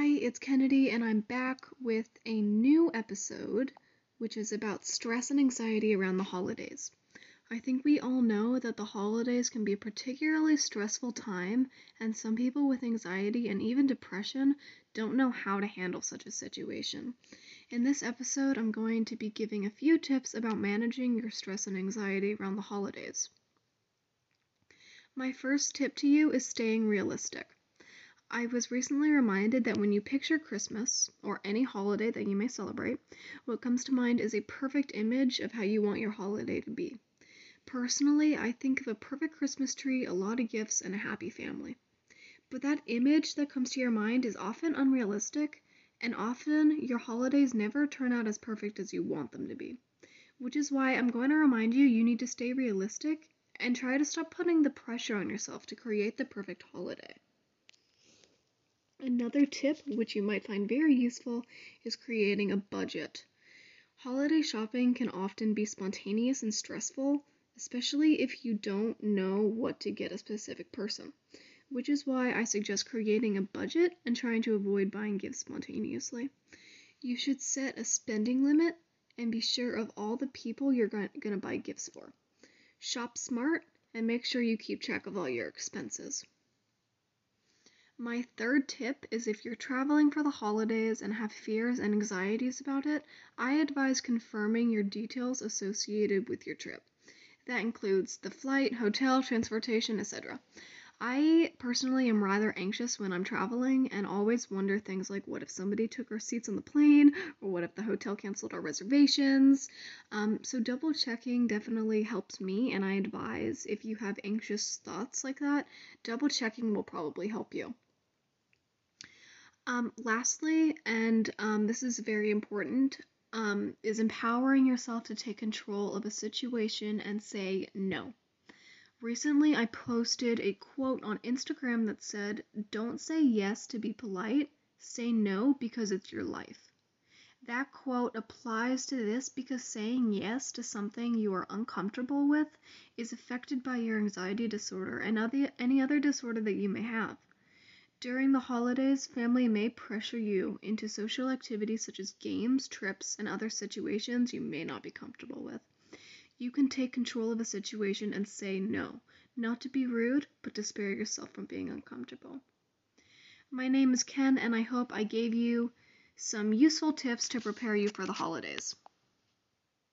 Hi, it's Kennedy, and I'm back with a new episode, which is about stress and anxiety around the holidays. I think we all know that the holidays can be a particularly stressful time, and some people with anxiety and even depression don't know how to handle such a situation. In this episode, I'm going to be giving a few tips about managing your stress and anxiety around the holidays. My first tip to you is staying realistic. I was recently reminded that when you picture Christmas, or any holiday that you may celebrate, what comes to mind is a perfect image of how you want your holiday to be. Personally, I think of a perfect Christmas tree, a lot of gifts, and a happy family. But that image that comes to your mind is often unrealistic, and often your holidays never turn out as perfect as you want them to be. Which is why I'm going to remind you you need to stay realistic and try to stop putting the pressure on yourself to create the perfect holiday. Another tip, which you might find very useful, is creating a budget. Holiday shopping can often be spontaneous and stressful, especially if you don't know what to get a specific person, which is why I suggest creating a budget and trying to avoid buying gifts spontaneously. You should set a spending limit and be sure of all the people you're going to buy gifts for. Shop smart and make sure you keep track of all your expenses. My third tip is if you're traveling for the holidays and have fears and anxieties about it, I advise confirming your details associated with your trip. That includes the flight, hotel, transportation, etc. I personally am rather anxious when I'm traveling and always wonder things like what if somebody took our seats on the plane or what if the hotel canceled our reservations. Um, so, double checking definitely helps me, and I advise if you have anxious thoughts like that, double checking will probably help you. Um, lastly, and um, this is very important, um, is empowering yourself to take control of a situation and say no. Recently, I posted a quote on Instagram that said, Don't say yes to be polite, say no because it's your life. That quote applies to this because saying yes to something you are uncomfortable with is affected by your anxiety disorder and other, any other disorder that you may have. During the holidays, family may pressure you into social activities such as games, trips, and other situations you may not be comfortable with. You can take control of a situation and say no, not to be rude, but to spare yourself from being uncomfortable. My name is Ken, and I hope I gave you some useful tips to prepare you for the holidays.